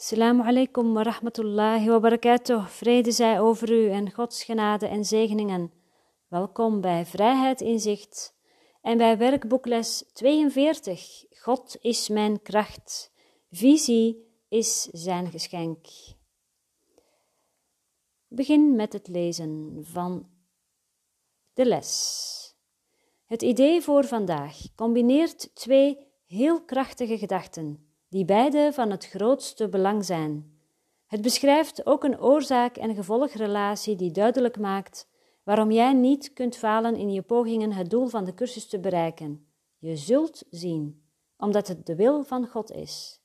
Assalamu alaikum wa rahmatullahi wa barakatuh. Vrede zij over u en Gods genade en zegeningen. Welkom bij Vrijheid Inzicht en bij werkboekles 42. God is mijn kracht. Visie is zijn geschenk. Begin met het lezen van de les. Het idee voor vandaag combineert twee heel krachtige gedachten die beide van het grootste belang zijn. Het beschrijft ook een oorzaak- en gevolgrelatie die duidelijk maakt waarom jij niet kunt falen in je pogingen het doel van de cursus te bereiken. Je zult zien, omdat het de wil van God is.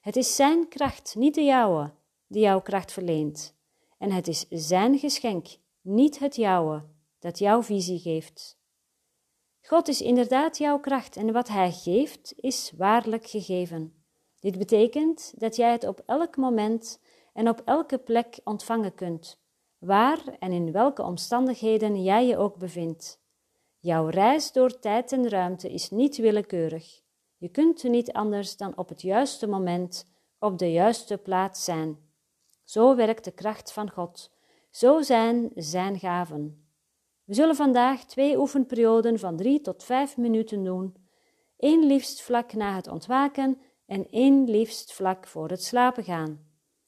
Het is Zijn kracht, niet de jouwe, die jouw kracht verleent. En het is Zijn geschenk, niet het jouwe, dat jouw visie geeft. God is inderdaad jouw kracht en wat Hij geeft is waarlijk gegeven. Dit betekent dat jij het op elk moment en op elke plek ontvangen kunt, waar en in welke omstandigheden jij je ook bevindt. Jouw reis door tijd en ruimte is niet willekeurig. Je kunt niet anders dan op het juiste moment op de juiste plaats zijn. Zo werkt de kracht van God. Zo zijn Zijn gaven. We zullen vandaag twee oefenperioden van drie tot vijf minuten doen. Eén liefst vlak na het ontwaken en één liefst vlak voor het slapen gaan.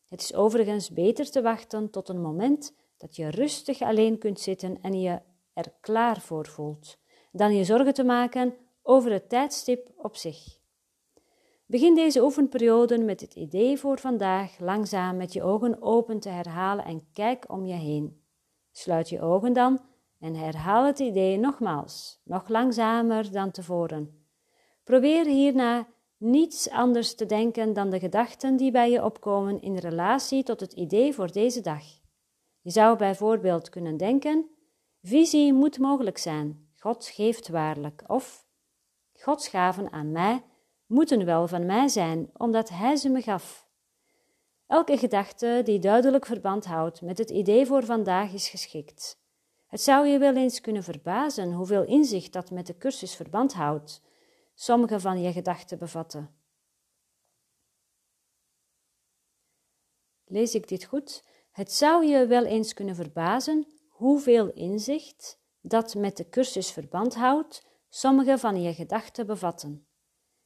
Het is overigens beter te wachten tot een moment dat je rustig alleen kunt zitten en je er klaar voor voelt, dan je zorgen te maken over het tijdstip op zich. Begin deze oefenperiode met het idee voor vandaag langzaam met je ogen open te herhalen en kijk om je heen. Sluit je ogen dan en herhaal het idee nogmaals, nog langzamer dan tevoren. Probeer hierna niets anders te denken dan de gedachten die bij je opkomen in relatie tot het idee voor deze dag. Je zou bijvoorbeeld kunnen denken: visie moet mogelijk zijn, God geeft waarlijk, of Gods gaven aan mij moeten wel van mij zijn, omdat Hij ze me gaf. Elke gedachte die duidelijk verband houdt met het idee voor vandaag is geschikt. Het zou je wel eens kunnen verbazen hoeveel inzicht dat met de cursus verband houdt sommige van je gedachten bevatten. Lees ik dit goed? Het zou je wel eens kunnen verbazen hoeveel inzicht dat met de cursus verband houdt sommige van je gedachten bevatten.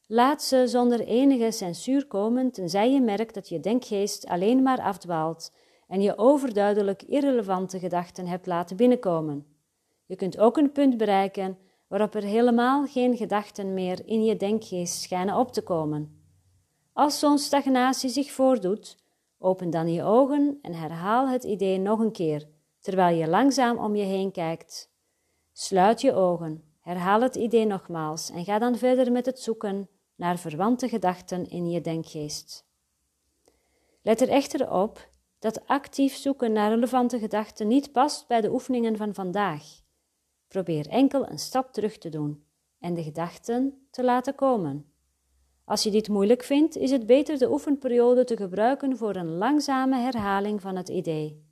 Laat ze zonder enige censuur komen, tenzij je merkt dat je denkgeest alleen maar afdwaalt en je overduidelijk irrelevante gedachten hebt laten binnenkomen. Je kunt ook een punt bereiken waarop er helemaal geen gedachten meer in je denkgeest schijnen op te komen. Als zo'n stagnatie zich voordoet, open dan je ogen en herhaal het idee nog een keer, terwijl je langzaam om je heen kijkt. Sluit je ogen, herhaal het idee nogmaals en ga dan verder met het zoeken naar verwante gedachten in je denkgeest. Let er echter op dat actief zoeken naar relevante gedachten niet past bij de oefeningen van vandaag. Probeer enkel een stap terug te doen en de gedachten te laten komen. Als je dit moeilijk vindt, is het beter de oefenperiode te gebruiken voor een langzame herhaling van het idee,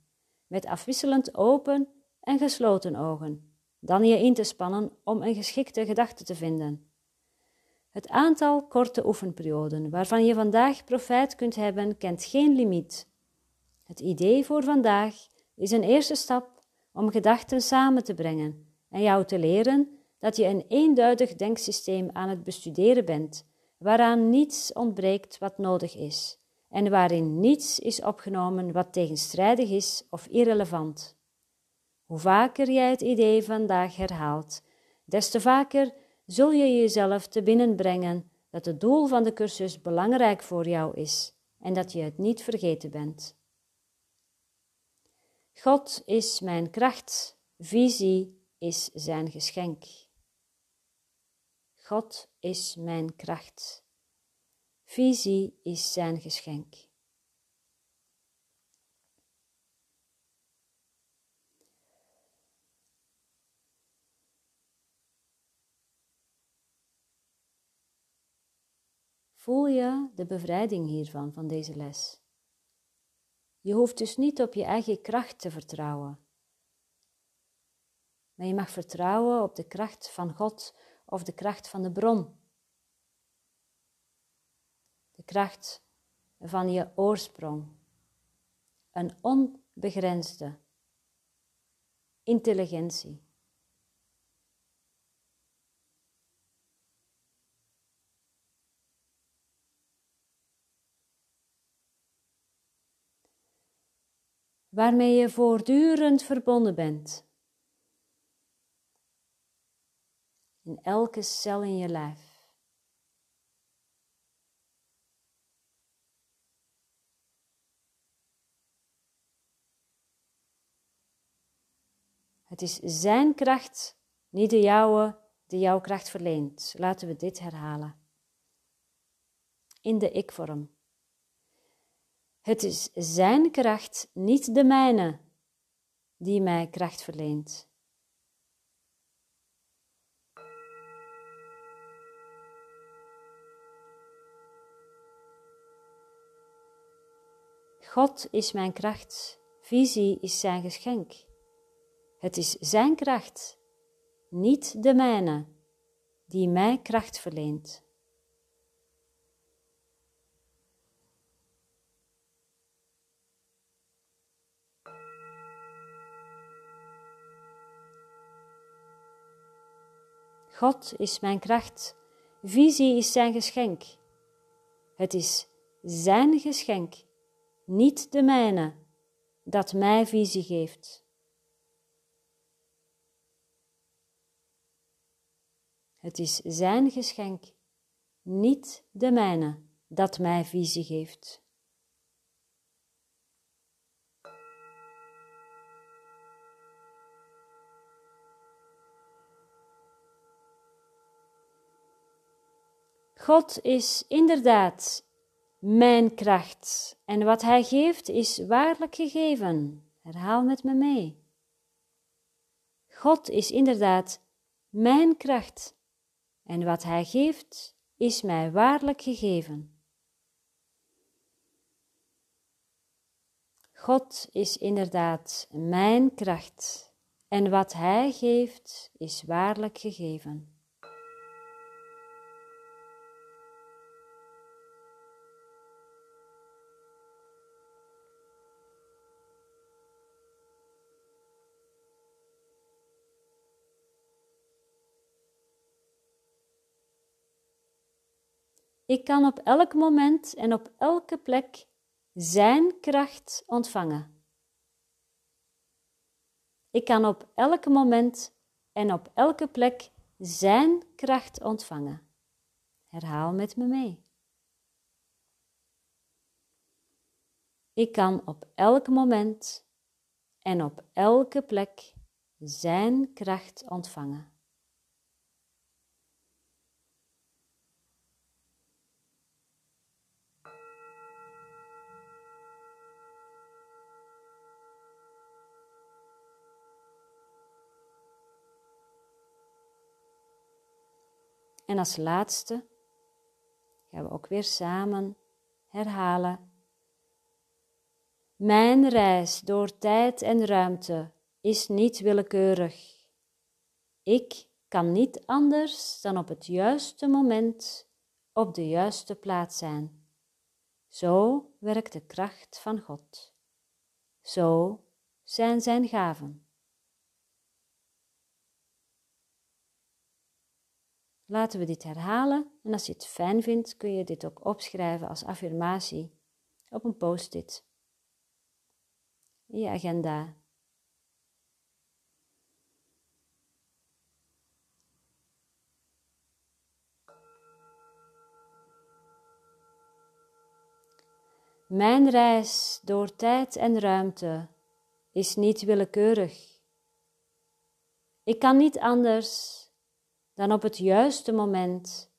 met afwisselend open en gesloten ogen, dan je in te spannen om een geschikte gedachte te vinden. Het aantal korte oefenperioden waarvan je vandaag profijt kunt hebben, kent geen limiet. Het idee voor vandaag is een eerste stap om gedachten samen te brengen en jou te leren dat je een eenduidig denksysteem aan het bestuderen bent, waaraan niets ontbreekt wat nodig is, en waarin niets is opgenomen wat tegenstrijdig is of irrelevant. Hoe vaker jij het idee vandaag herhaalt, des te vaker zul je jezelf te binnen brengen dat het doel van de cursus belangrijk voor jou is en dat je het niet vergeten bent. God is mijn kracht, visie is zijn geschenk. God is mijn kracht. Visie is zijn geschenk. Voel je de bevrijding hiervan, van deze les? Je hoeft dus niet op je eigen kracht te vertrouwen maar je mag vertrouwen op de kracht van God of de kracht van de bron. De kracht van je oorsprong, een onbegrensde intelligentie. waarmee je voortdurend verbonden bent. In elke cel in je lijf. Het is Zijn kracht, niet de jouwe, die jouw kracht verleent. Laten we dit herhalen. In de ik-vorm. Het is Zijn kracht, niet de mijne, die mij kracht verleent. God is mijn kracht, visie is Zijn geschenk. Het is Zijn kracht, niet de mijne, die mij kracht verleent. God is mijn kracht, visie is zijn geschenk. Het is zijn geschenk, niet de mijne, dat mij visie geeft. Het is zijn geschenk, niet de mijne, dat mij visie geeft. God is inderdaad mijn kracht en wat Hij geeft is waarlijk gegeven. Herhaal met me mee. God is inderdaad mijn kracht en wat Hij geeft is mij waarlijk gegeven. God is inderdaad mijn kracht en wat Hij geeft is waarlijk gegeven. Ik kan op elk moment en op elke plek Zijn kracht ontvangen. Ik kan op elk moment en op elke plek Zijn kracht ontvangen. Herhaal met me mee. Ik kan op elk moment en op elke plek Zijn kracht ontvangen. En als laatste gaan we ook weer samen herhalen. Mijn reis door tijd en ruimte is niet willekeurig. Ik kan niet anders dan op het juiste moment op de juiste plaats zijn. Zo werkt de kracht van God. Zo zijn zijn gaven. Laten we dit herhalen en als je het fijn vindt kun je dit ook opschrijven als affirmatie op een post-it je agenda. Mijn reis door tijd en ruimte is niet willekeurig. Ik kan niet anders dan op het juiste moment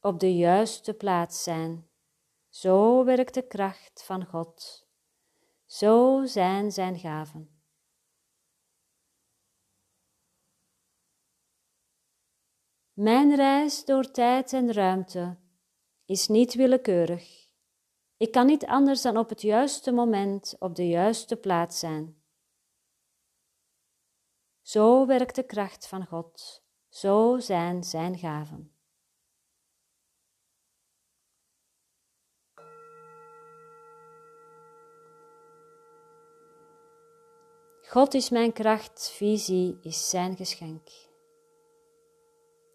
op de juiste plaats zijn. Zo werkt de kracht van God. Zo zijn zijn gaven. Mijn reis door tijd en ruimte is niet willekeurig. Ik kan niet anders dan op het juiste moment op de juiste plaats zijn. Zo werkt de kracht van God. Zo zijn zijn gaven. God is mijn kracht, visie is zijn geschenk.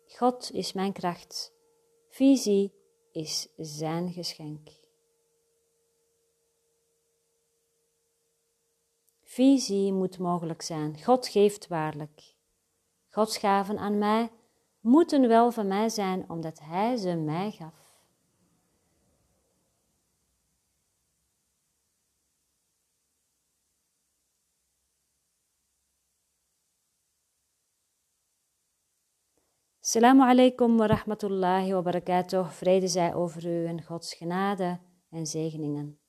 God is mijn kracht, visie is zijn geschenk. Visie moet mogelijk zijn. God geeft waarlijk. Gods gaven aan mij moeten wel van mij zijn, omdat Hij ze mij gaf. Assalamu alaikum wa rahmatullahi wa barakatuh. Vrede zij over u en Gods genade en zegeningen.